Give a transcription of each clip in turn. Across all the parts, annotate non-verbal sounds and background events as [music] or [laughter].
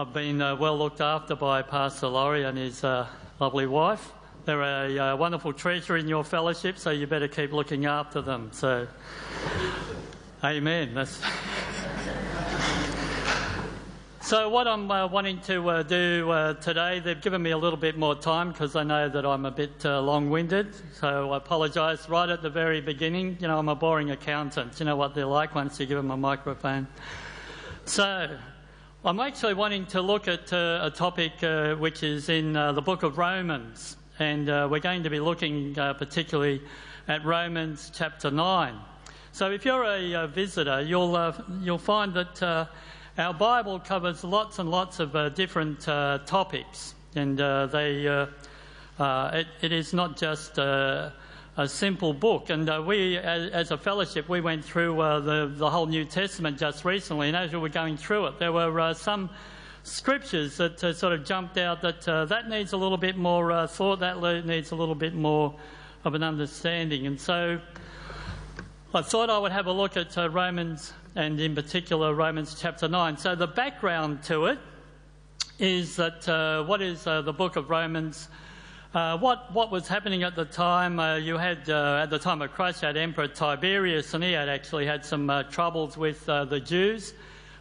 I've been uh, well looked after by Pastor Laurie and his uh, lovely wife. They're a uh, wonderful treasure in your fellowship, so you better keep looking after them. So, amen. That's [laughs] so, what I'm uh, wanting to uh, do today, they've given me a little bit more time because I know that I'm a bit long winded. So, I apologise right at the very beginning. You know, I'm a boring accountant. You know what they're like once you give them a microphone. So, I'm actually wanting to look at uh, a topic uh, which is in the book of Romans. And we're going to be looking particularly at Romans chapter 9. So, if you're a visitor, you'll, you'll find that our Bible covers lots and lots of uh, different uh, topics, and uh, they, uh, uh, it, it is not just simple book. And we, as, as, a fellowship, we went through the, the whole New Testament just recently, and as we were going through it, there were some scriptures that uh, sort of jumped out that uh, that needs a little bit more uh, thought, that needs a little bit more of an understanding. And so I thought I would have a look at Romans and in particular Romans chapter 9. So the background to it is that uh, what is uh, the book of Romans? Uh, what, what was happening at the time? Uh, you had, uh, at the time of Christ, you had Emperor Tiberius, and he had actually had some uh, troubles with the Jews.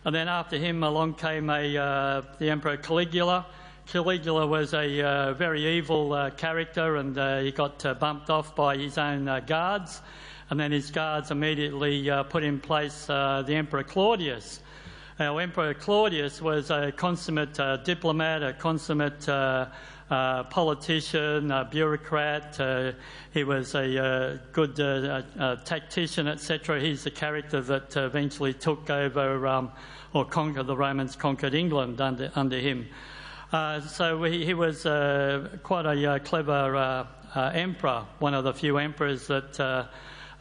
And then after him, along came a, the Emperor Caligula. Caligula was a very evil character, and he got bumped off by his own guards and then his guards immediately uh, put in place uh, the Emperor Claudius. Now, Emperor Claudius was a consummate uh, diplomat, a consummate uh, uh, politician, a bureaucrat. Uh, he was a good tactician, etc. He's the character that eventually took over um, or conquered the Romans, conquered England under, under him. so he, he was quite a clever emperor, one of the few emperors that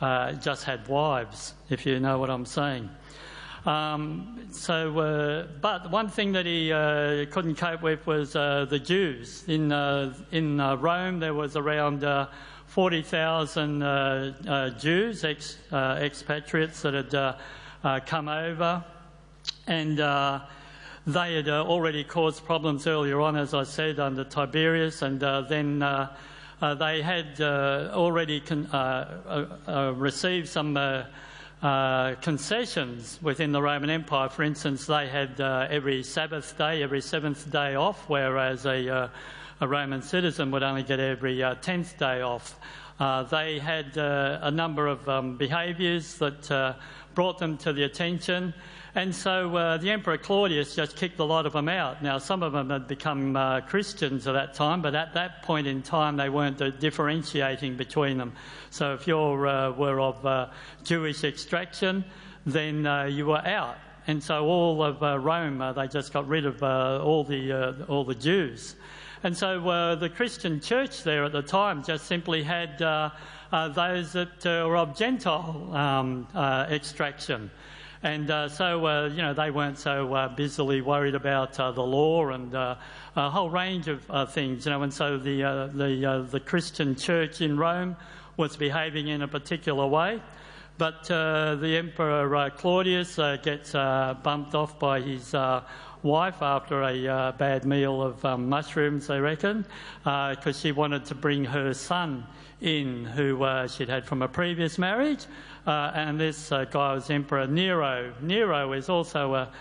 uh, just had wives, if you know what I'm saying. Um, so, uh, but one thing that he uh, couldn't cope with was uh, the Jews. In uh, in uh, Rome, there was around forty thousand Jews, ex, expatriates that had come over, and they had already caused problems earlier on, as I said, under Tiberius, and then uh, they had uh, already con- uh, uh, uh received some uh, concessions within the Roman Empire. For instance, they had uh, every Sabbath day, every seventh day off, whereas a, uh, a Roman citizen would only get every uh, tenth day off. they had a number of um, behaviours that brought them to the attention and so uh, the Emperor Claudius just kicked a lot of them out. Now, some of them had become uh, Christians at that time, but at that point in time, they weren't uh, differentiating between them. So if you uh, were of uh, Jewish extraction, then uh, you were out. And so all of Rome, they just got rid of all, the, all the Jews. And so the Christian church there at the time just simply had those that were of Gentile um, extraction. And uh, so, uh, you know, they weren't so uh, busily worried about uh, the law and uh, a whole range of uh, things, you know. And so the, the, the Christian church in Rome was behaving in a particular way. But the Emperor Claudius gets bumped off by his wife after a bad meal of um, mushrooms, they reckon, because she wanted to bring her son in, who she'd had from a previous marriage. Uh, and this uh, guy was Emperor Nero. Nero is also a,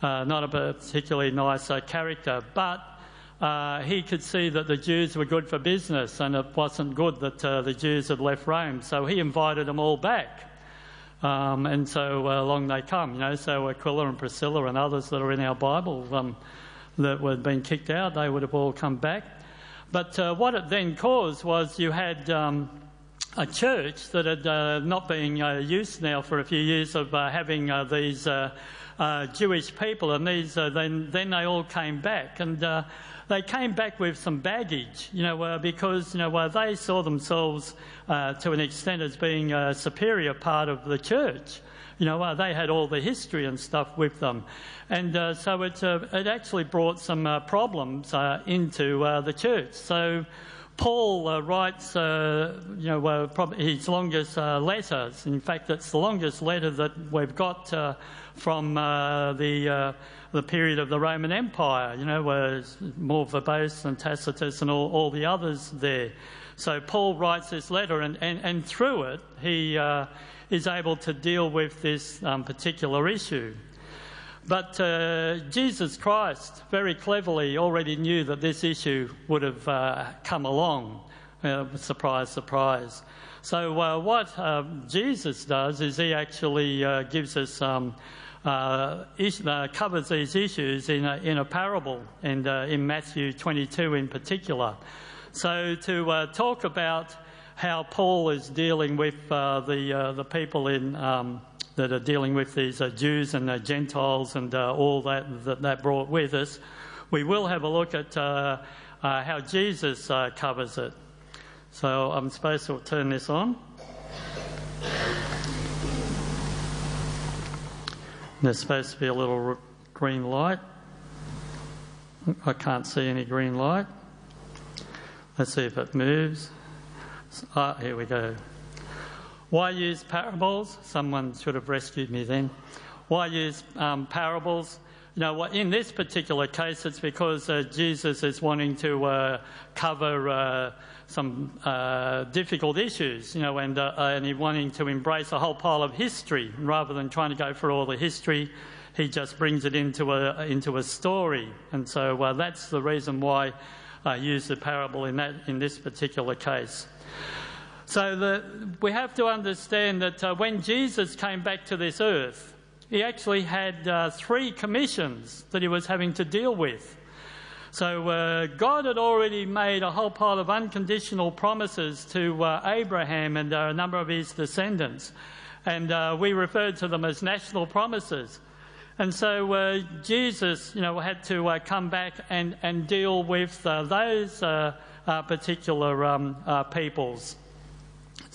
uh, not a particularly nice uh, character, but uh, he could see that the Jews were good for business and it wasn't good that uh, the Jews had left Rome. So he invited them all back. Um, and so along they come, you know. So Aquila and Priscilla and others that are in our Bible um, that were being kicked out, they would have all come back. But what it then caused was you had. Um, a church that had uh, not been uh, used now for a few years of uh, having uh, these uh, uh, Jewish people, and these then then they all came back, and they came back with some baggage, you know, because you know they saw themselves to an extent as being a superior part of the church. You know, they had all the history and stuff with them, and so it it actually brought some problems into the church. So Paul uh, writes, uh, you know, uh, probably his longest uh, letters. In fact, it's the longest letter that we've got uh, from uh, the the period of the Roman Empire. You know, where more verbose than Tacitus and all, all the others there. So Paul writes this letter, and, and, and through it, he is able to deal with this um, particular issue. But uh, Jesus Christ very cleverly already knew that this issue would have uh, come along. Uh, surprise, surprise. So, uh, what uh, Jesus does is he actually uh, gives us, um, is- covers these issues in a, in a parable, and in Matthew 22 in particular. So, to talk about how Paul is dealing with the, the people in. Um, that are dealing with these uh, Jews and uh, Gentiles and uh, all that, that that brought with us. We will have a look at uh, uh, how Jesus uh, covers it. So I'm supposed to turn this on. There's supposed to be a little green light. I can't see any green light. Let's see if it moves. Ah, here we go. Why use parables? Someone should have rescued me then. Why use um, parables? You know, in this particular case, it's because uh, Jesus is wanting to uh, cover uh, some uh, difficult issues, you know, and, uh, and he's wanting to embrace a whole pile of history rather than trying to go for all the history. He just brings it into a into a story, and so uh, that's the reason why I use the parable in that in this particular case. So the, we have to understand that uh, when Jesus came back to this earth, he actually had uh, three commissions that he was having to deal with. So uh, God had already made a whole pile of unconditional promises to uh, Abraham and uh, a number of his descendants. And uh, we referred to them as national promises. And so Jesus, you know, had to come back and, and deal with those particular um, peoples.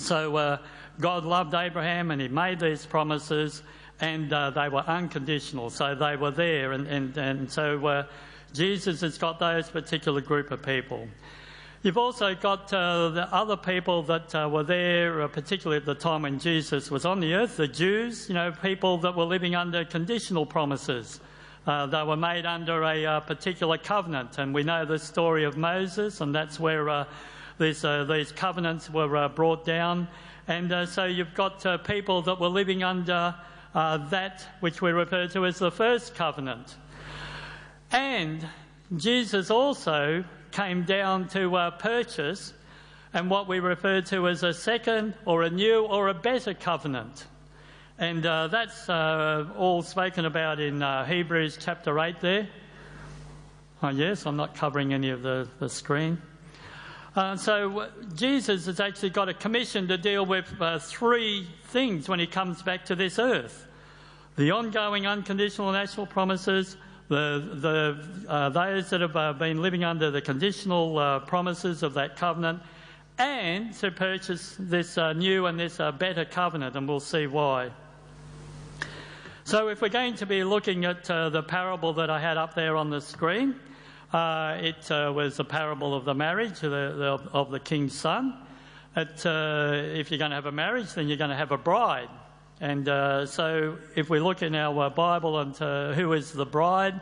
So uh, God loved Abraham and he made these promises and uh, they were unconditional. So they were there. And, and, and so uh, Jesus has got those particular group of people. You've also got uh, the other people that uh, were there, uh, particularly at the time when Jesus was on the earth, the Jews, you know, people that were living under conditional promises. Uh, they were made under a uh, particular covenant, and we know the story of Moses, and that's where uh, these, uh, covenants were uh, brought down. And uh, so you've got uh, people that were living under uh, that which we refer to as the first covenant. And Jesus also came down to uh, purchase and what we refer to as a second or a new or a better covenant. And that's all spoken about in Hebrews chapter 8 there. Oh, yes, I'm not covering any of the, the screen. Uh, so Jesus has actually got a commission to deal with uh, three things when he comes back to this earth: the ongoing unconditional national promises, the, the uh, those that have uh, been living under the conditional uh, promises of that covenant, and to purchase this uh, new and this better covenant, and we'll see why. So, if we're going to be looking at the parable that I had up there on the screen. Uh, it uh, was a parable of the marriage of the, of the king's son. It, uh, if you're going to have a marriage, then you're going to have a bride. And uh, so, if we look in our uh, Bible and who is the bride,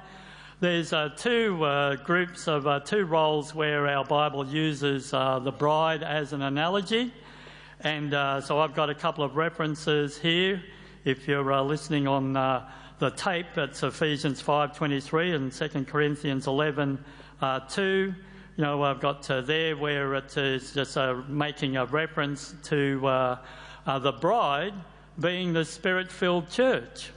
there's uh, two groups of two roles where our Bible uses the bride as an analogy. And so, I've got a couple of references here. If you're listening on the tape. It's Ephesians 5:23 and 2 Corinthians 11:2. Uh, you know, I've got uh, there where it is just uh, making a reference to uh, uh, the bride being the spirit-filled church.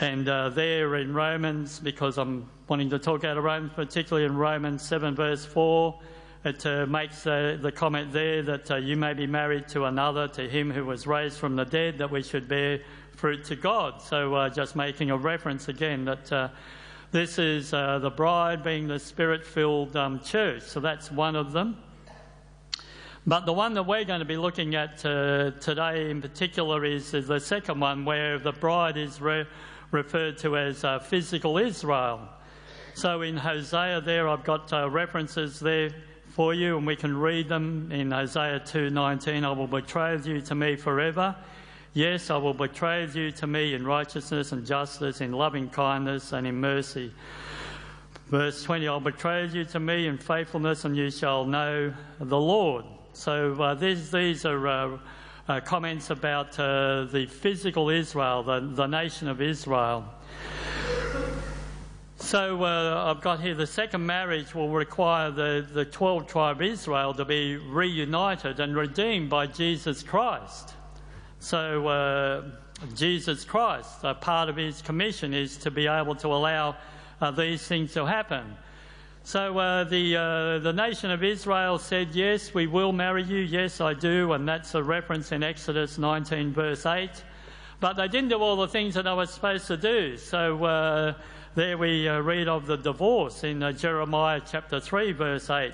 And uh, there in Romans, because I'm wanting to talk out of Romans, particularly in Romans 7 verse 4, it uh, makes uh, the comment there that uh, you may be married to another, to him who was raised from the dead, that we should bear fruit to God. So, uh, just making a reference again that uh, this is uh, the bride being the spirit filled um, church. So, that's one of them. But the one that we're going to be looking at uh, today in particular is, is, the second one, where the bride is re- referred to as uh, physical Israel. So, in Hosea, there I've got uh, references there for you, and we can read them in Hosea 2:19. I will betroth you to me forever. Yes, I will betroth you to me in righteousness and justice, in loving kindness and in mercy. Verse 20, I'll betroth you to me in faithfulness, and you shall know the Lord. So uh, these, these are uh, uh, comments about uh, the physical Israel, the, the nation of Israel. So uh, I've got here the second marriage will require the, the 12 tribe Israel to be reunited and redeemed by Jesus Christ. So uh, Jesus Christ, a part of his commission is to be able to allow uh, these things to happen. So uh, the, uh, the nation of Israel said, Yes, we will marry you. Yes, I do. And that's a reference in Exodus 19, verse 8. But they didn't do all the things that they were supposed to do. So uh, there we read of the divorce in Jeremiah chapter 3, verse 8.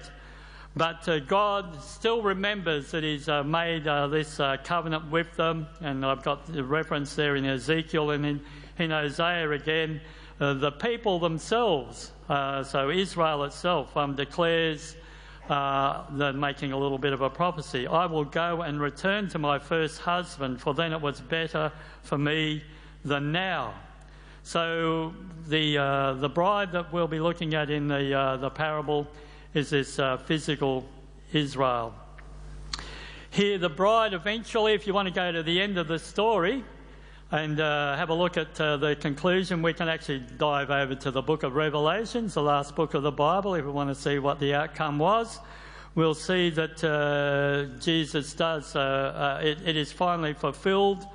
But uh, God still remembers that He's uh, made uh, this uh, covenant with them, and I've got the reference there in Ezekiel and in, in Isaiah again. the people themselves, so Israel itself, um, declares uh, they're making a little bit of a prophecy. I will go and return to my first husband, for then it was better for me than now. So the uh, the bride that we'll be looking at in the uh, the parable is this uh, physical Israel. Here, the bride eventually, if you want to go to the end of the story and uh, have a look at uh, the conclusion, we can actually dive over to the book of Revelations, the last book of the Bible, if we want to see what the outcome was. We'll see that uh, Jesus does, it, it is finally fulfilled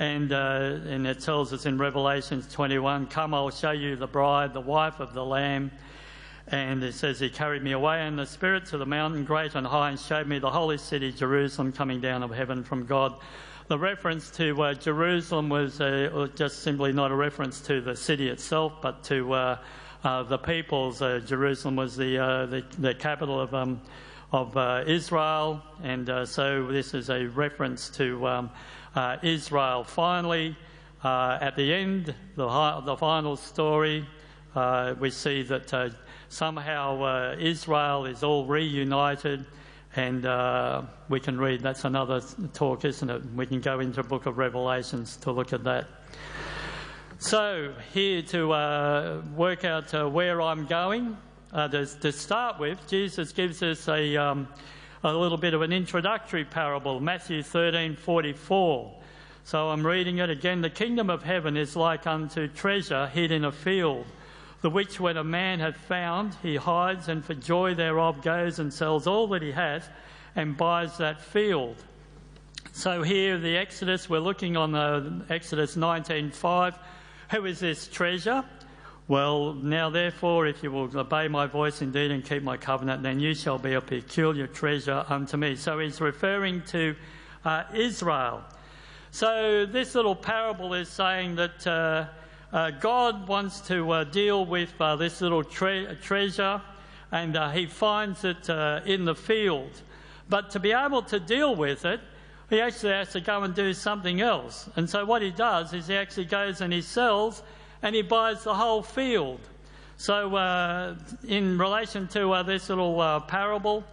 and, uh, and it tells us in Revelations 21 Come, I'll show you the bride, the wife of the Lamb. And it says, He carried me away in the Spirit to the mountain great and high and showed me the holy city, Jerusalem, coming down of heaven from God. The reference to uh, Jerusalem was uh, just simply not a reference to the city itself, but to uh, uh the peoples. Uh, Jerusalem was the, the, the, capital of, um, of Israel, and so this is a reference to. Um, uh, Israel. Finally, uh, at the end, the, the final story, uh, we see that uh, somehow uh, Israel is all reunited, and uh, we can read that's another talk, isn't it? We can go into the book of Revelations to look at that. So, here to work out where I'm going, to, to, start with, Jesus gives us a. Um, a little bit of an introductory parable, Matthew 13:44. So I'm reading it again. The kingdom of heaven is like unto treasure hid in a field, the which when a man hath found, he hides, and for joy thereof goes and sells all that he hath, and buys that field. So here, the Exodus, we're looking on the Exodus 19:5. Who is this treasure? Well, now therefore, if you will obey my voice indeed and keep my covenant, then you shall be a peculiar treasure unto me. So he's referring to uh, Israel. So this little parable is saying that uh, uh, God wants to uh, deal with uh, this little tre- treasure and uh, he finds it in the field. But to be able to deal with it, he actually has to go and do something else. And so what he does is he actually goes and he sells and he buys the whole field. So, uh, in relation to uh, this little uh, parable,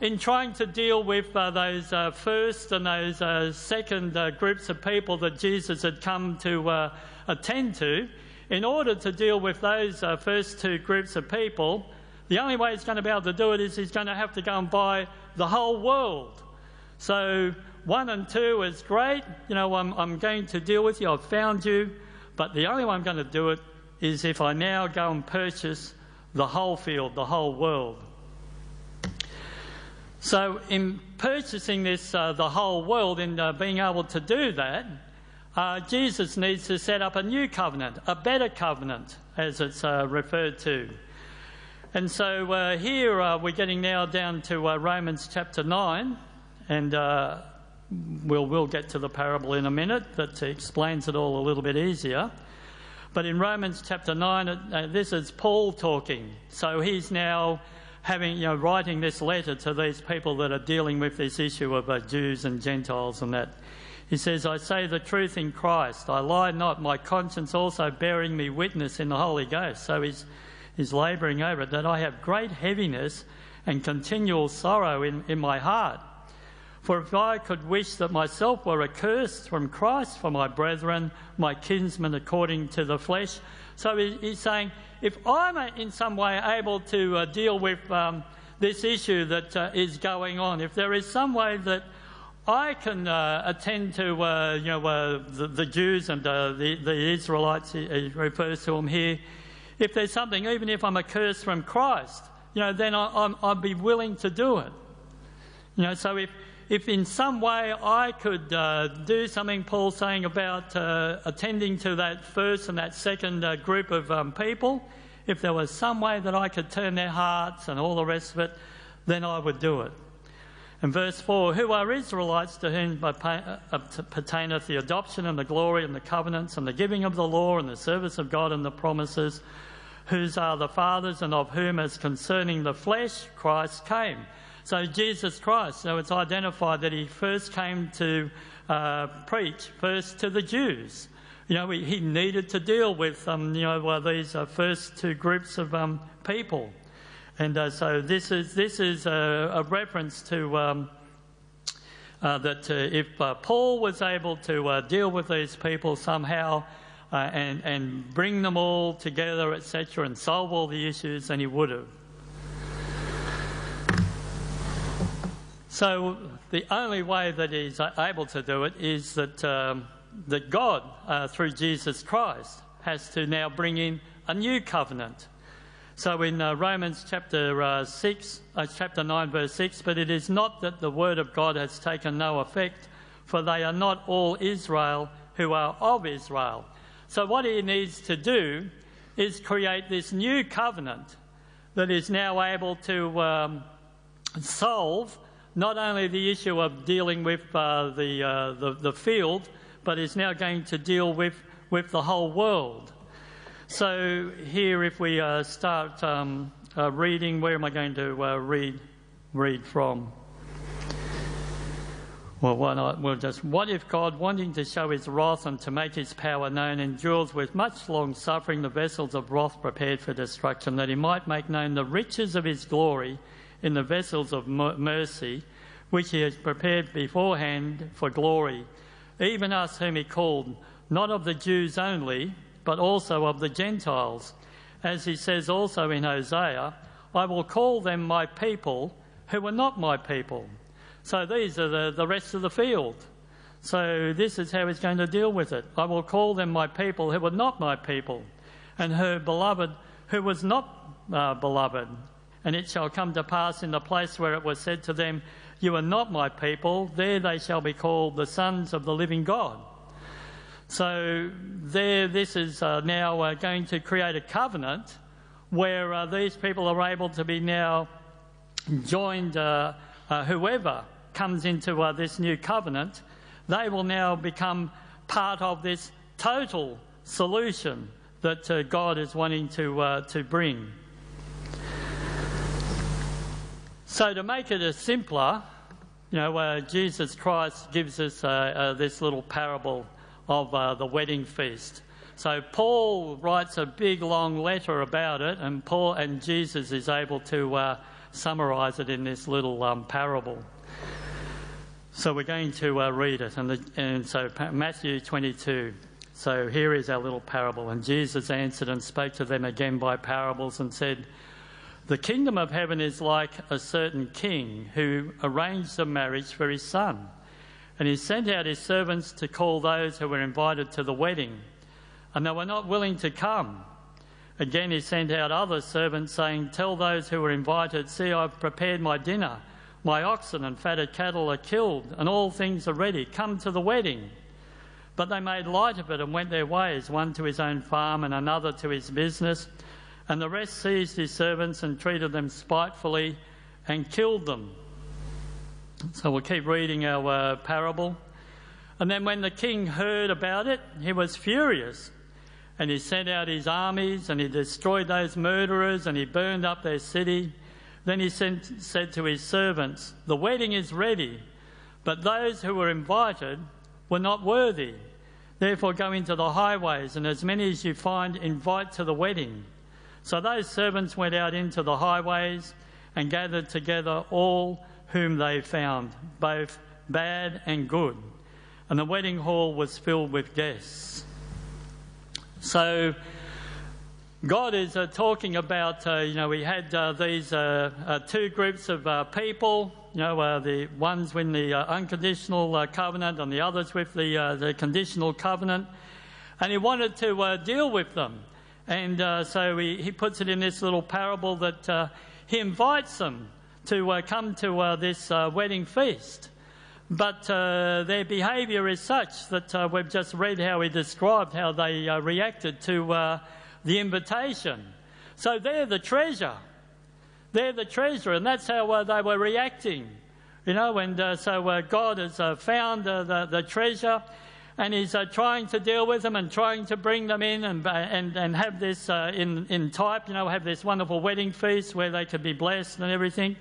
in trying to deal with uh, those uh, first and those uh, second groups of people that Jesus had come to attend to, in order to deal with those first two groups of people, the only way he's going to be able to do it is he's going to have to go and buy the whole world. So, one and two is great. You know, I'm, I'm going to deal with you. I've found you. But the only way I'm going to do it is if I now go and purchase the whole field, the whole world. So, in purchasing this, uh, the whole world, in uh, being able to do that, uh, Jesus needs to set up a new covenant, a better covenant, as it's uh, referred to. And so uh, here uh, we're getting now down to Romans chapter 9, and we'll, we'll get to the parable in a minute that explains it all a little bit easier. But in Romans chapter 9, uh, this is Paul talking. So he's now having, you know, writing this letter to these people that are dealing with this issue of uh, Jews and Gentiles and that. He says, I say the truth in Christ. I lie not, my conscience also bearing me witness in the Holy Ghost. So he's, he's labouring over it that I have great heaviness and continual sorrow in, in my heart. For if I could wish that myself were accursed from Christ for my brethren, my kinsmen according to the flesh. So he's saying, if I'm in some way able to uh, deal with um, this issue that uh, is going on, if there is some way that I can uh, attend to uh, you know uh, the, the, Jews and uh, the, the Israelites. He, refers to them here. If there's something, even if I'm accursed from Christ, you know, then I, would be willing to do it. You know, so if if in some way I could uh, do something, Paul's saying about uh, attending to that first and that second group of um, people, if there was some way that I could turn their hearts and all the rest of it, then I would do it. And verse 4 Who are Israelites to whom uh, pertaineth the adoption and the glory and the covenants and the giving of the law and the service of God and the promises, whose are the fathers and of whom, as concerning the flesh, Christ came. So Jesus Christ, so it's identified that he first came to uh, preach first to the Jews. You know, he needed to deal with, um, you know, well, these uh, first two groups of um, people. And uh, so this is, this is a, a reference to um, uh, that uh, if uh, Paul was able to uh, deal with these people somehow uh, and, and bring them all together, etc., and solve all the issues, then he would have. So the only way that he's able to do it is that, um, that God, through Jesus Christ, has to now bring in a new covenant. So in uh, Romans chapter uh, 6, uh, chapter 9, verse 6, but it is not that the word of God has taken no effect, for they are not all Israel who are of Israel. So what he needs to do is create this new covenant that is now able to um, solve not only the issue of dealing with uh, the, uh, the, the field, but is now going to deal with, with the whole world. So, here, if we uh, start um, uh, reading, where am I going to uh, read, read from? Well, why not? We'll just. What if God, wanting to show his wrath and to make his power known, endures with much long suffering the vessels of wrath prepared for destruction, that he might make known the riches of his glory in the vessels of mercy, which he has prepared beforehand for glory, even us whom he called, not of the Jews only, but also of the Gentiles. As he says also in Hosea, I will call them my people who were not my people. So these are the, the rest of the field. So this is how he's going to deal with it. I will call them my people who were not my people, and her beloved who was not uh, beloved. And it shall come to pass in the place where it was said to them, You are not my people, there they shall be called the sons of the living God. So there, this is uh, now uh, going to create a covenant where uh, these people are able to be now joined. Uh, uh, whoever comes into uh, this new covenant, they will now become part of this total solution that God is wanting to to bring. So to make it simpler, you know, Jesus Christ gives us this little parable of uh, the wedding feast. So Paul writes a big long letter about it, and Paul and Jesus is able to uh, summarize it in this little um, parable. So we're going to uh, read it, and, the, and so Matthew 22. So here is our little parable. And Jesus answered and spoke to them again by parables and said, The kingdom of heaven is like a certain king who arranged a marriage for his son and he sent out his servants to call those who were invited to the wedding, and they were not willing to come. Again, he sent out other servants, saying, Tell those who were invited, See, I've prepared my dinner. My oxen and fatted cattle are killed, and all things are ready. Come to the wedding. But they made light of it and went their ways, one to his own farm and another to his business. And the rest seized his servants and treated them spitefully and killed them. So we'll keep reading our uh, parable. And then when the king heard about it, he was furious. And he sent out his armies and he destroyed those murderers and he burned up their city. Then he sent, said to his servants, The wedding is ready, but those who were invited were not worthy. Therefore, go into the highways, and as many as you find, invite to the wedding. So those servants went out into the highways and gathered together all whom they found, both bad and good. And the wedding hall was filled with guests. So, God is uh, talking about, uh, you know, we had uh, these uh, uh, two groups of uh, people, you know, the ones with the unconditional covenant and the others with the, the conditional covenant. And he wanted to deal with them. And so he, he puts it in this little parable that he invites them to come to this wedding feast. But their behaviour is such that we've just read how he described how they reacted to the invitation. So they're the treasure. They're the treasure, and that's how uh, they were reacting. You know, and uh, so uh, God has uh, found uh, the, the treasure and He's uh, trying to deal with them and trying to bring them in and, and, and have this in, in type, you know, have this wonderful wedding feast where they could be blessed and everything.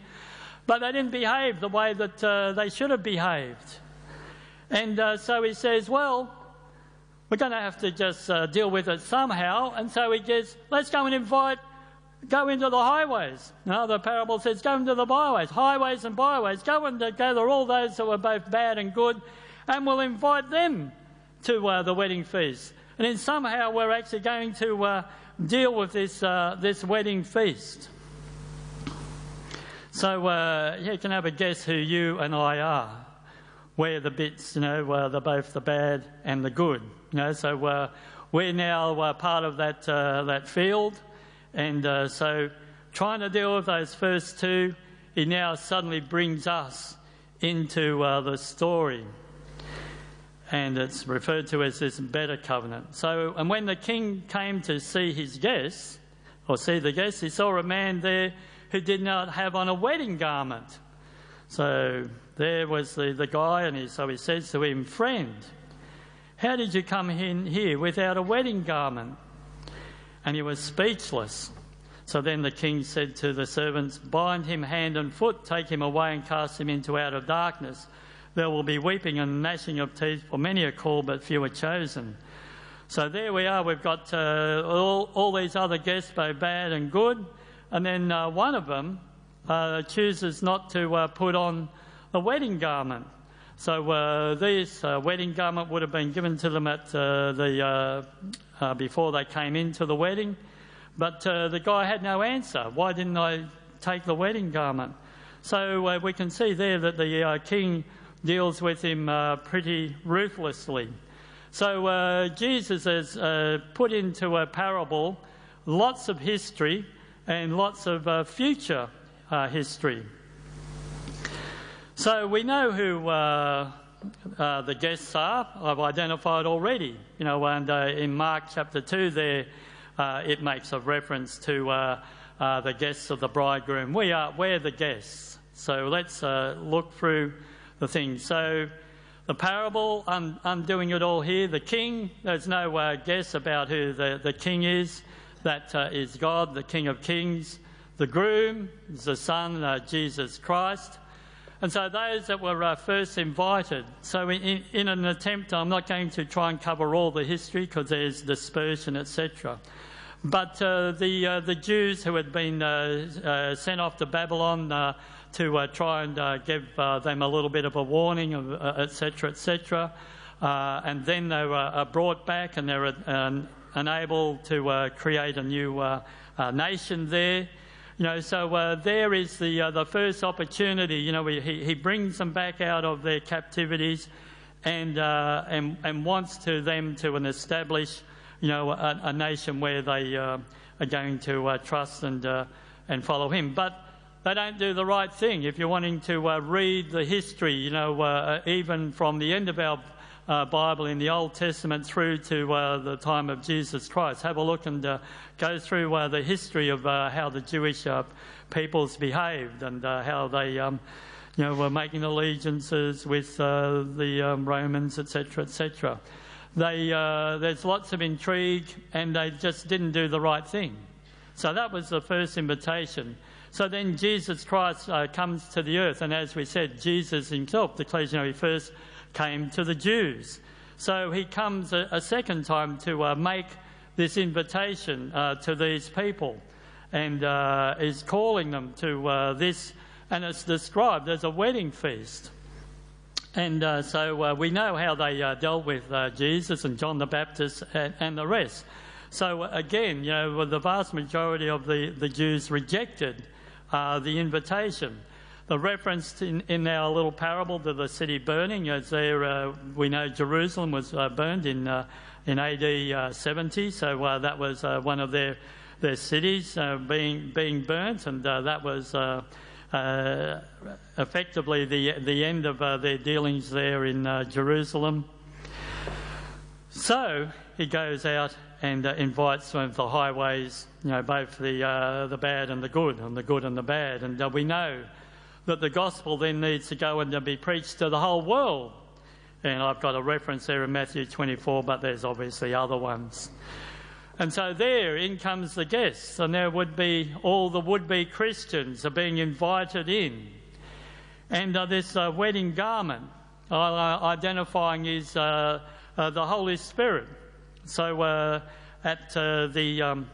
But they didn't behave the way that they should have behaved. And so He says, well, we're going to have to just uh, deal with it somehow. And so he says, let's go and invite, go into the highways. Now the parable says, go into the byways, highways and byways. Go and gather all those who are both bad and good, and we'll invite them to uh, the wedding feast. And then somehow we're actually going to uh, deal with this, uh, this wedding feast. So uh, you can have a guess who you and I are. We're the bits, you know, uh, the, both the bad and the good. You know, so uh, we're now part of that, that field. And so trying to deal with those first two, he now suddenly brings us into the story. And it's referred to as this better covenant. So, and when the king came to see his guests, or see the guests, he saw a man there who did not have on a wedding garment. So there was the, the guy, and he, so he says to him, Friend, how did you come in here without a wedding garment? And he was speechless. So then the king said to the servants, Bind him hand and foot, take him away and cast him into outer darkness. There will be weeping and gnashing of teeth, for many are called, but few are chosen. So there we are. We've got uh, all, all these other guests, both bad and good. And then uh, one of them uh, chooses not to uh, put on a wedding garment. So uh, this uh, wedding garment would have been given to them at the before they came into the wedding, but the guy had no answer. Why didn't I take the wedding garment? So we can see there that the king deals with him pretty ruthlessly. So Jesus has put into a parable lots of history and lots of future history. So we know who uh, uh, the guests are. I've identified already. You know, and uh, in Mark chapter 2 there, uh, it makes a reference to uh, uh, the guests of the bridegroom. We are, we're the guests. So let's look through the thing. So the parable, I'm, I'm doing it all here. The king, there's no uh, guess about who the, the king is. That uh, is God, the King of Kings. The groom is the Son, uh, Jesus Christ. And so those that were uh, first invited, so in, in, an attempt, I'm not going to try and cover all the history because there's dispersion, etc. But uh, the, uh, the Jews who had been uh, sent off to Babylon to try and give them a little bit of a warning, etc., etc., and then they were brought back and they were unable to create a new nation there. You know, so uh, there is the, uh, the first opportunity. You know, he, he brings them back out of their captivities and, uh, and, and wants to them to establish, you know, a, a nation where they uh, are going to uh, trust and, uh, and follow him. But they don't do the right thing. If you're wanting to read the history, you know, even from the end of our uh, Bible in the Old Testament through to uh, the time of Jesus Christ. Have a look and uh, go through uh, the history of uh, how the Jewish uh, peoples behaved and how they, um, you know, were making allegiances with the um, Romans, etc., etc. They, there's lots of intrigue, and they just didn't do the right thing. So that was the first invitation. So then Jesus Christ comes to the earth, and as we said, Jesus himself declares, you he first came to the Jews. So he comes a, a second time to uh, make this invitation uh, to these people. and uh, is calling them to uh, this, and it's described as a wedding feast. And uh, so uh, we know how they uh, dealt with uh, Jesus and John the Baptist and, and, the rest. So again, you know, the vast majority of the, the Jews rejected the invitation. The reference in, in, our little parable to the city burning, as there, we know Jerusalem was burned in, in AD 70, so that was one of their their cities uh, being being burnt, and uh, that was uh, uh, Uh, effectively the the end of uh, their dealings there in uh, Jerusalem. So he goes out and uh, invites of the highways, you know, both the the bad and the good, and the good and the bad, and we know that the gospel then needs to go and be preached to the whole world. And I've got a reference there in Matthew 24, but there's obviously other ones. And so there in comes the guests, and there would be all the would be Christians are being invited in. And uh, this uh, wedding garment uh, identifying is uh, uh, the Holy Spirit. So uh, at the um,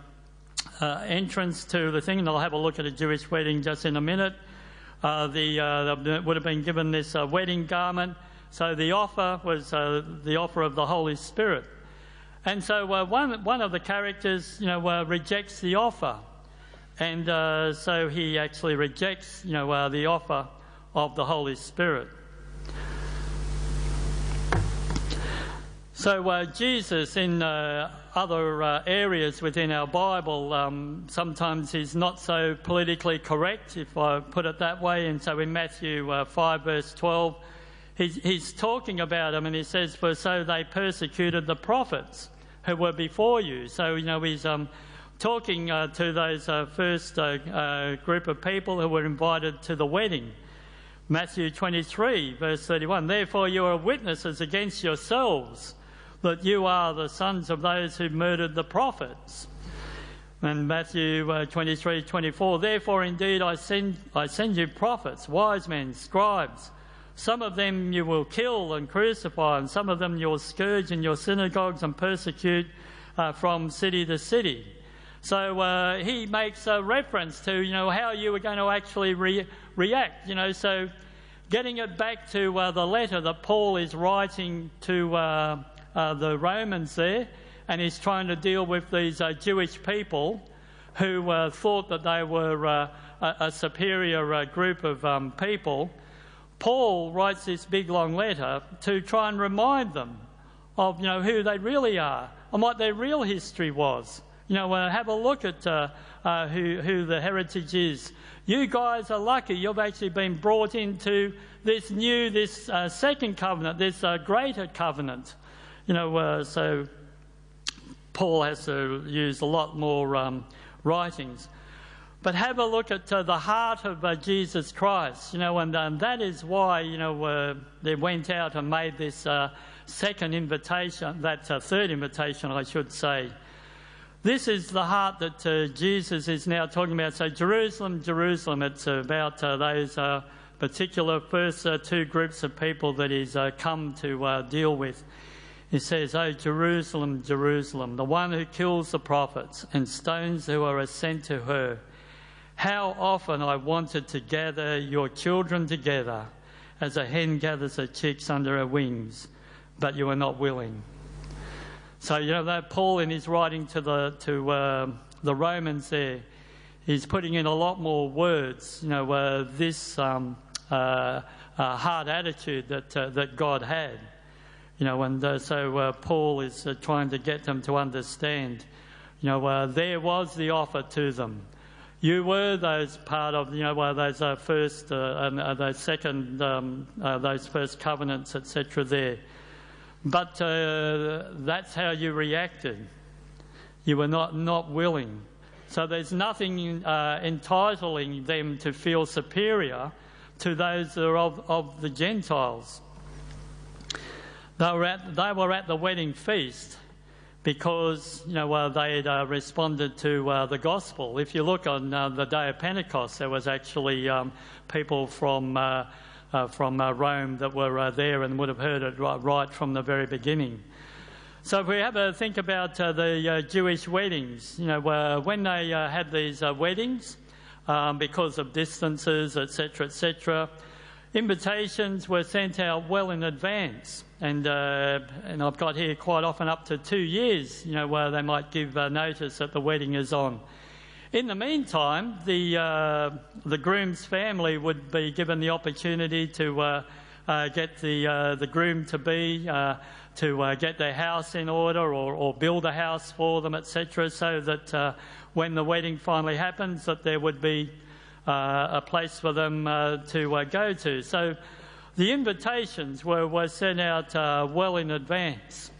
entrance to the thing, and I'll have a look at a Jewish wedding just in a minute, the, would have been given this wedding garment. So the offer was the offer of the Holy Spirit. And so uh, one, one of the characters, you know, uh, rejects the offer. And uh, so he actually rejects, you know, uh, the offer of the Holy Spirit. So uh, Jesus, in uh, other areas within our Bible, um, sometimes he's not so politically correct, if I put it that way. And so in Matthew 5, verse 12, he's, he's talking about them and he says, For so they persecuted the prophets who were before you. So, you know, he's um, talking uh, to those uh, first uh, uh, group of people who were invited to the wedding. Matthew 23, verse 31. Therefore, you are witnesses against yourselves that you are the sons of those who murdered the prophets. And Matthew uh, 23, 24. Therefore, indeed, I send, I send you prophets, wise men, scribes some of them you will kill and crucify, and some of them you'll scourge in your synagogues and persecute uh, from city to city. So uh, he makes a reference to, you know, how you were going to actually re- react. You know, so getting it back to uh, the letter that Paul is writing to uh, uh, the Romans there, and he's trying to deal with these uh, Jewish people who thought that they were a, a, superior group of um, people. Paul writes this big long letter to try and remind them of you know who they really are and what their real history was. You know, uh, have a look at uh, uh, who, who the heritage is. You guys are lucky. You've actually been brought into this new, this uh, second covenant, this uh, greater covenant. You know, uh, so Paul has to use a lot more um, writings. But have a look at uh, the heart of uh, Jesus Christ, you know, and um, that is why, you know, uh, they went out and made this uh, second invitation, that uh, third invitation, I should say. This is the heart that uh, Jesus is now talking about. So, Jerusalem, Jerusalem, it's about those particular first two groups of people that he's come to deal with. He says, Oh, Jerusalem, Jerusalem, the one who kills the prophets and stones who are sent to her. How often I wanted to gather your children together as a hen gathers her chicks under her wings, but you were not willing. So, you know, that Paul in his writing to the, to, uh, the Romans there, he's putting in a lot more words, you know, uh, this um, uh, uh hard attitude that, uh, that God had. You know, and uh, so Paul is trying to get them to understand, you know, there was the offer to them you were those part of, you know, those uh, first uh, and uh, those second, um, uh, those first covenants, etc. There, but uh, that's how you reacted. You were not not willing. So there's nothing uh, entitling them to feel superior to those that are of, of the Gentiles. They were, at, they were at the wedding feast because you know uh, they had uh, responded to uh, the gospel. If you look on uh, the day of Pentecost, there was actually um, people from uh, from Rome that were there and would have heard it right, right, from the very beginning. So if we have a think about the Jewish weddings, you know, when they had these weddings, um, because of distances, etc., etc., invitations were sent out well in advance. And, uh, and I've got here quite often up to two years, you know, where they might give notice that the wedding is on. In the meantime, the, the groom's family would be given the opportunity to get the, the groom to be to uh, get their house in order or, or, build a house for them, etc., so that uh, when the wedding finally happens, that there would be uh, a place for them uh, to uh, go to. So the invitations were, were sent out uh, well in advance.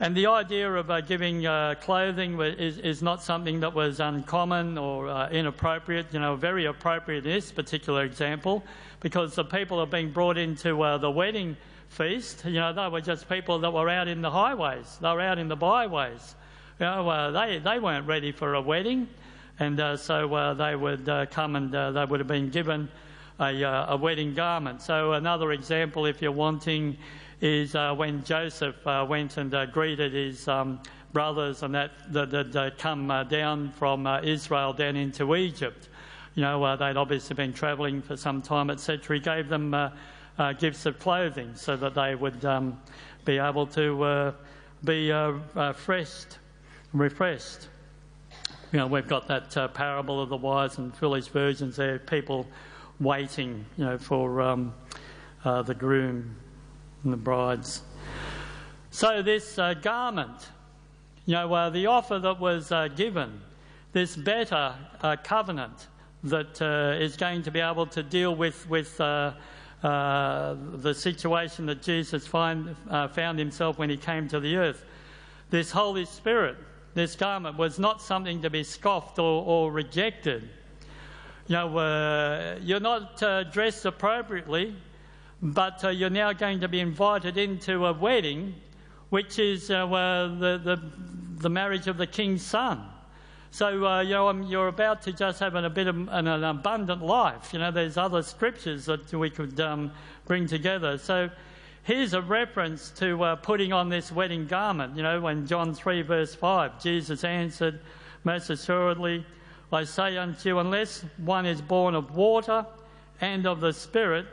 And the idea of giving clothing is, is, not something that was uncommon or inappropriate, you know, very appropriate in this particular example, because the people are being brought into the wedding feast. You know, they were just people that were out in the highways, they were out in the byways. You know, uh, they, they weren't ready for a wedding, and uh, so uh, they would uh, come and they would have been given a, a, wedding garment. So, another example, if you're wanting, is when Joseph went and greeted his um, brothers and that that come down from Israel down into Egypt. You know, they'd obviously been travelling for some time, etc. He gave them uh, gifts of clothing so that they would um, be able to uh, be uh, refreshed, refreshed. You know, we've got that uh, parable of the wise and foolish virgins there, people waiting, you know, for um, uh, the groom and the brides. So this uh, garment, you know, the offer that was given, this better covenant that is going to be able to deal with with uh, the situation that Jesus find, uh, found himself when he came to the earth. This Holy Spirit, this garment, was not something to be scoffed or, or rejected. You know, uh, you're not uh, dressed appropriately, but uh, you're now going to be invited into a wedding, which is the, the, the marriage of the king's son. So, uh, you know, you're about to just have an, a bit of an, an, abundant life. You know, there's other scriptures that we could um, bring together. So, here's a reference to uh, putting on this wedding garment. You know, when John 3, verse 5, Jesus answered, Most assuredly, I say unto you, unless one is born of water and of the Spirit,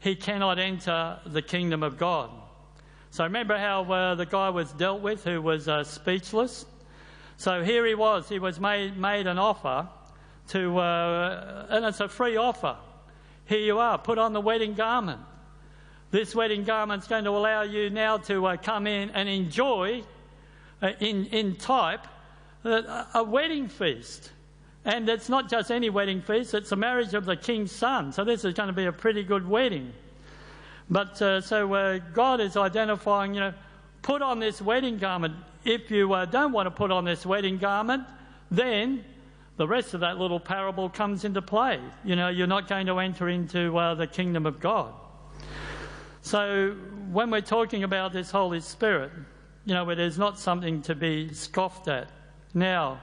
he cannot enter the kingdom of God. So, remember how uh, the guy was dealt with who was uh, speechless? So here he was, he was made, made an offer to, uh, and it's a free offer. Here you are, put on the wedding garment. This wedding garment's going to allow you now to uh, come in and enjoy, uh, in, in type, uh, a wedding feast. And it's not just any wedding feast, it's the marriage of the king's son. So this is going to be a pretty good wedding. But uh, so uh, God is identifying, you know, put on this wedding garment if you uh, don't want to put on this wedding garment, then the rest of that little parable comes into play. You know, you're not going to enter into the kingdom of God. So, when we're talking about this Holy Spirit, you know, it is not something to be scoffed at. Now,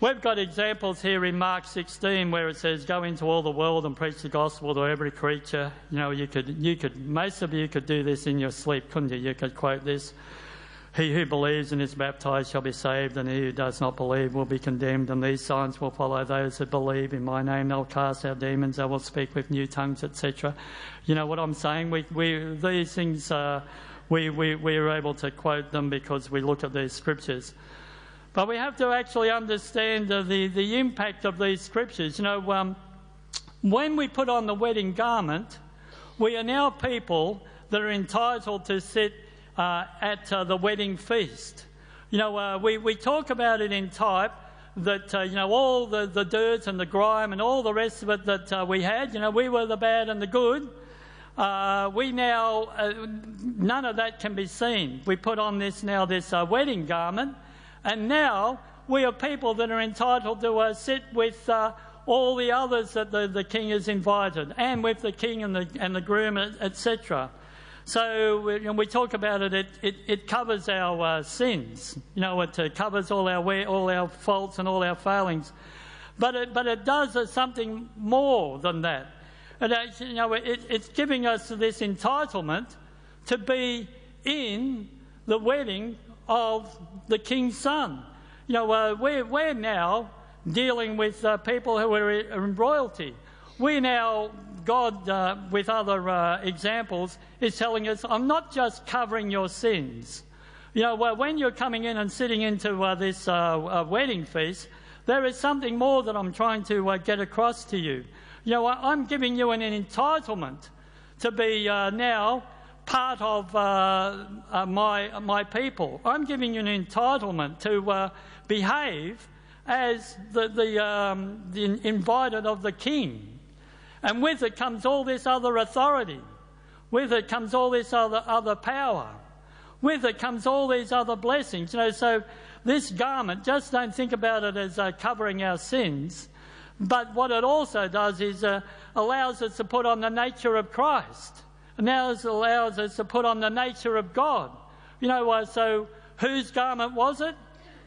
we've got examples here in Mark 16 where it says, "Go into all the world and preach the gospel to every creature." You know, you could, you could, most of you could do this in your sleep, couldn't you? You could quote this. He who believes and is baptized shall be saved, and he who does not believe will be condemned. And these signs will follow those who believe. In my name they'll cast out demons, they will speak with new tongues, etc. You know what I'm saying? We, we, these things, uh, we, we, we are able to quote them because we look at these scriptures. But we have to actually understand uh, the, the impact of these scriptures. You know, um, when we put on the wedding garment, we are now people that are entitled to sit at uh, the wedding feast. You know, uh, we, we talk about it in type that, uh, you know, all the, the dirt and the grime and all the rest of it that uh, we had, you know, we were the bad and the good. Uh, we now, none of that can be seen. We put on this now, this wedding garment, and now we are people that are entitled to sit with all the others that the, the king has invited, and with the king and the, and the groom, etc. So when we talk about it, it, it, it covers our uh, sins. You know, it uh, covers all our, all our faults and all our failings. But it, but it does uh, something more than that. It actually, you know, it, it's giving us this entitlement to be in the wedding of the king's son. You know, uh, we're, we're now dealing with uh, people who are in royalty. We now, God, uh, with other uh, examples, is telling us, I'm not just covering your sins. You know, when you're coming in and sitting into uh, this uh, wedding feast, there is something more that I'm trying to get across to you. You know, I'm giving you an entitlement to be now part of uh, uh, my, my people. I'm giving you an entitlement to uh, behave as the, the, um, the invited of the king. And with it comes all this other authority. With it comes all this other, other power. With it comes all these other blessings. You know, so this garment, just don't think about it as uh, covering our sins. But what it also does is uh, allows us to put on the nature of Christ. And now it allows us to put on the nature of God. You know, uh, so whose garment was it?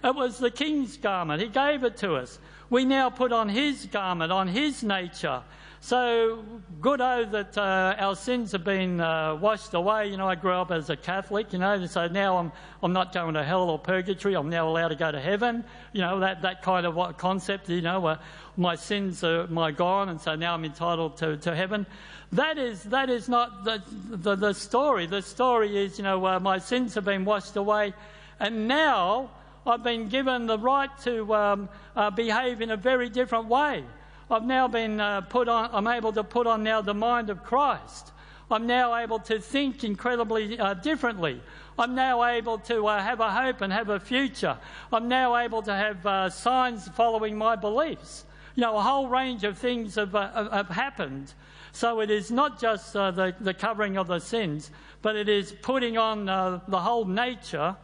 It was the king's garment. He gave it to us. We now put on his garment, on his nature. So good oh that uh, our sins have been uh, washed away. You know, I grew up as a Catholic, you know, so now I'm, I'm not going to hell or purgatory. I'm now allowed to go to heaven. You know, that, that kind of what concept, you know, uh, my sins are my gone, and so now I'm entitled to, to heaven. That is, that is not the, the, the story. The story is, you know, uh, my sins have been washed away, and now I've been given the right to um, uh, behave in a very different way. I've now been uh, put on, I'm able to put on now the mind of Christ. I'm now able to think incredibly uh, differently. I'm now able to uh, have a hope and have a future. I'm now able to have uh, signs following my beliefs. You know, a whole range of things have, uh, have happened. So it is not just uh, the, the covering of the sins, but it is putting on uh, the whole nature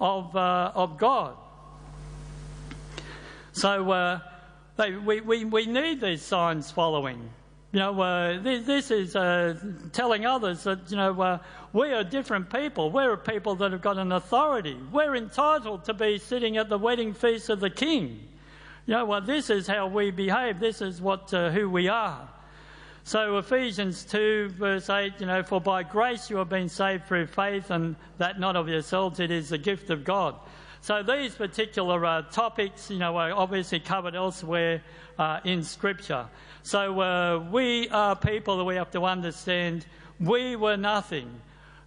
of, of God. So we, we, we need these signs following. You know, uh, this, this, is uh, telling others that, you know, uh, we are different people. We're people that have got an authority. We're entitled to be sitting at the wedding feast of the king. You know, well, this is how we behave. This is what, uh, who we are. So Ephesians 2 verse 8, you know, for by grace you have been saved through faith and that not of yourselves, it is the gift of God. So these particular uh, topics, you know, are obviously covered elsewhere uh, in Scripture. So uh, we are people that we have to understand we were nothing.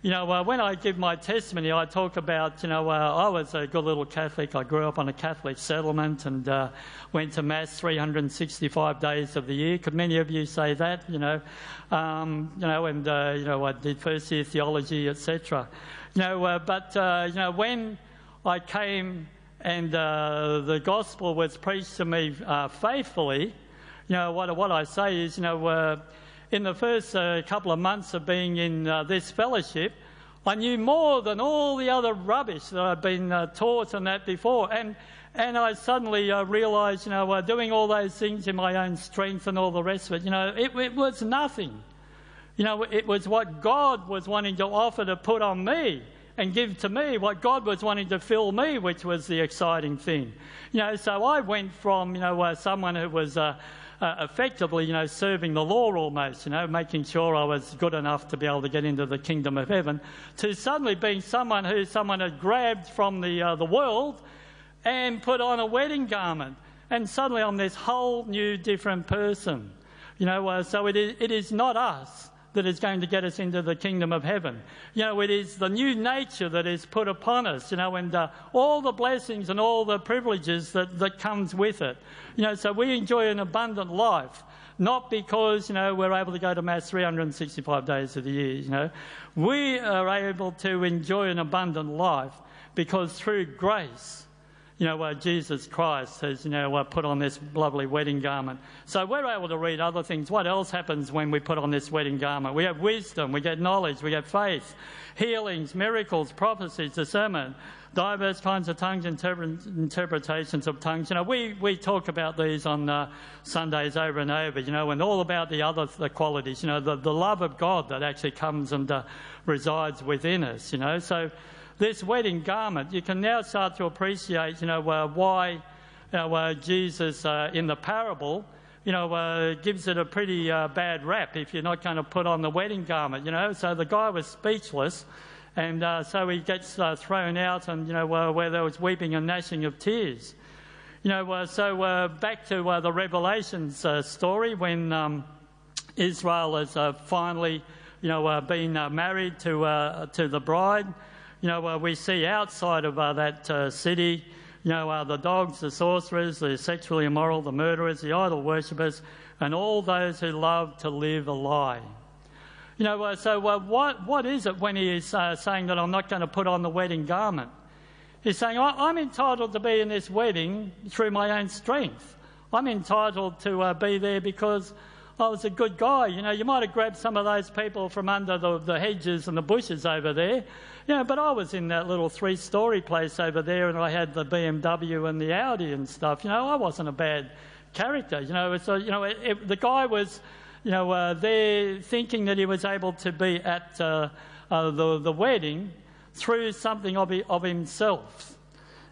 You know, uh, when I give my testimony, I talk about, you know, uh, I was a good little Catholic. I grew up on a Catholic settlement and uh, went to Mass 365 days of the year. Could many of you say that, you know? Um, you know, and, you know, I did first year theology, etc. You know, but, you know, when I came and uh, the gospel was preached to me uh, faithfully, you know, what, what I say is, you know, uh, in the first uh, couple of months of being in uh, this fellowship, I knew more than all the other rubbish that I'd been uh, taught and that before. And, and I suddenly realised, you know, doing all those things in my own strength and all the rest of it, you know, it, it was nothing. You know, it was what God was wanting to offer to put on me and give to me what God was wanting to fill me, which was the exciting thing. You know, so I went from, you know, uh, someone who was uh, uh, effectively, you know, serving the law almost, you know, making sure I was good enough to be able to get into the kingdom of heaven, to suddenly being someone who someone had grabbed from the, uh, the world and put on a wedding garment. And suddenly I'm this whole new, different person. You know, uh, so it is, it is not us that is going to get us into the kingdom of heaven. You know, it is the new nature that is put upon us, you know, and uh, all the blessings and all the privileges that, that comes with it. You know, so we enjoy an abundant life, not because, you know, we're able to go to Mass 365 days of the year, you know. We are able to enjoy an abundant life because through grace, you know, uh, Jesus Christ has, you know, put on this lovely wedding garment. So we're able to read other things. What else happens when we put on this wedding garment? We have wisdom, we get knowledge, we get faith, healings, miracles, prophecies, discernment, diverse kinds of tongues, interpre- interpretations of tongues. You know, we, we talk about these on uh, Sundays over and over, you know, and all about the other the qualities, you know, the, the love of God that actually comes and uh, resides within us, you know. So this wedding garment, you can now start to appreciate, you know, uh, why know, uh, Jesus uh, in the parable, you know, uh, gives it a pretty uh, bad rap if you're not going to put on the wedding garment, you know. So the guy was speechless And uh, so he gets uh, thrown out, and you know uh, where there was weeping and gnashing of tears. You know, uh, so uh, back to uh, the Revelations story when um, Israel has finally, you know, been married to to the bride. You know, we see outside of that city, you know, the dogs, the sorcerers, the sexually immoral, the murderers, the idol worshippers, and all those who love to live a lie. You know, uh, so uh, what, what is it when he is uh, saying that I'm not going to put on the wedding garment? He's saying, I'm entitled to be in this wedding through my own strength. I'm entitled to uh, be there because I was a good guy. You know, you might have grabbed some of those people from under the, the hedges and the bushes over there. You know, but I was in that little three story place over there and I had the BMW and the Audi and stuff. You know, I wasn't a bad character. You know, so, you know it, it, the guy was you know, uh, they're thinking that he was able to be at uh, uh, the, the wedding through something of, of himself.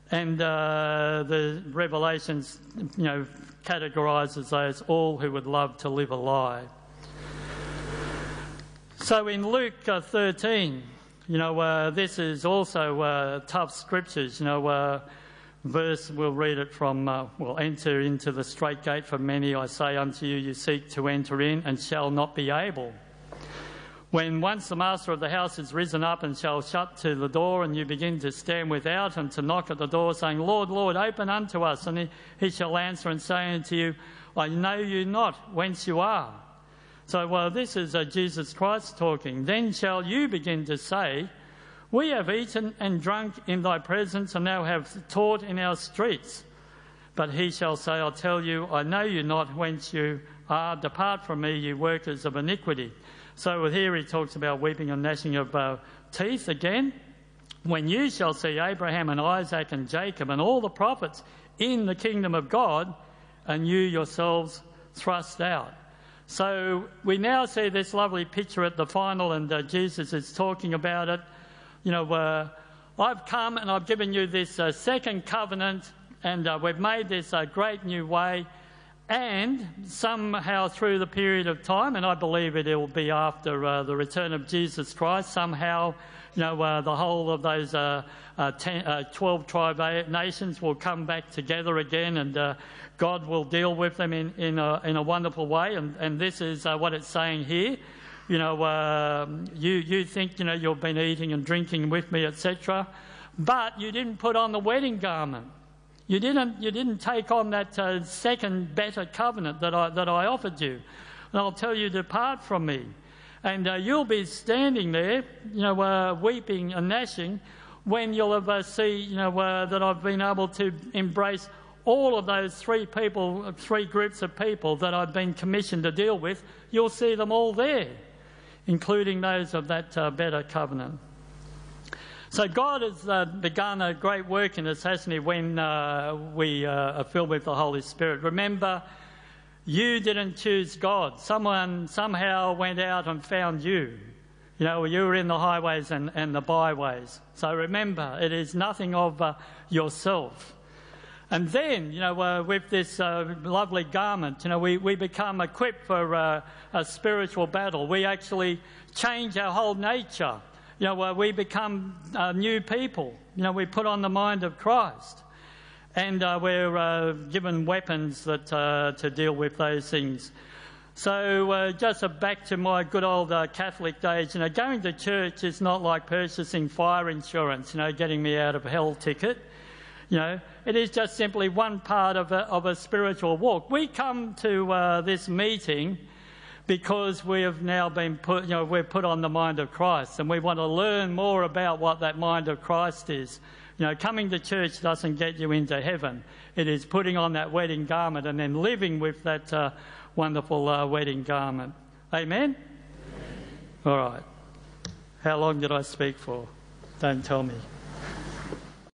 And uh, the Revelations, you know, categorises those all who would love to live a lie. So in Luke uh, 13, you know, uh, this is also tough scriptures, you know verse, we'll read it from, uh, will enter into the straight gate for many, I say unto you, you seek to enter in and shall not be able. When once the master of the house is risen up and shall shut to the door, and you begin to stand without and to knock at the door, saying, Lord, Lord, open unto us. And he, he shall answer and say unto you, I know you not whence you are. So, well, this is uh, Jesus Christ talking. Then shall you begin to say, we have eaten and drunk in thy presence, and now have taught in our streets. But he shall say, I tell you, I know you not whence you are. Depart from me, you workers of iniquity. So here he talks about weeping and gnashing of uh, teeth again. When you shall see Abraham and Isaac and Jacob and all the prophets in the kingdom of God, and you yourselves thrust out. So we now see this lovely picture at the final, and uh, Jesus is talking about it you know, uh, I've come and I've given you this uh, second covenant, and uh, we've made this great new way. And somehow through the period of time, and I believe it will be after uh, the return of Jesus Christ, somehow, you know, uh, the whole of those uh, 10, 12 tribe nations will come back together again and God will deal with them in, in, a, in a wonderful way. And, and this is what it's saying here you know, uh, you, you think, you know, you've been eating and drinking with me, etc. But you didn't put on the wedding garment. You didn't, you didn't take on that uh, second better covenant that I, that I offered you. And I'll tell you, depart from me. And uh, you'll be standing there, you know, uh, weeping and gnashing when you'll ever see, you know, uh, that I've been able to embrace all of those three people, three groups of people that I've been commissioned to deal with. You'll see them all there including those of that uh, better covenant. So God has uh, begun a great work in us, hasn't He, when uh, we uh, are filled with the Holy Spirit. Remember, you didn't choose God. Someone somehow went out and found you. You know, you were in the highways and, and the byways. So remember, it is nothing of uh, yourself. And then, you know, uh, with this uh, lovely garment, you know, we, we become equipped for uh, a spiritual battle. We actually change our whole nature. You know, uh, we become uh, new people. You know, we put on the mind of Christ. And uh, we're given weapons that, to deal with those things. So, just back to my good old Catholic days, you know, going to church is not like purchasing fire insurance, you know, getting me out of hell ticket. You know, it is just simply one part of a, of a spiritual walk. We come to uh, this meeting because we have now been put, you know, we're put on the mind of Christ and we want to learn more about what that mind of Christ is. You know, coming to church doesn't get you into heaven. It is putting on that wedding garment and then living with that uh, wonderful uh, wedding garment. Amen? Amen? All right. How long did I speak for? Don't tell me.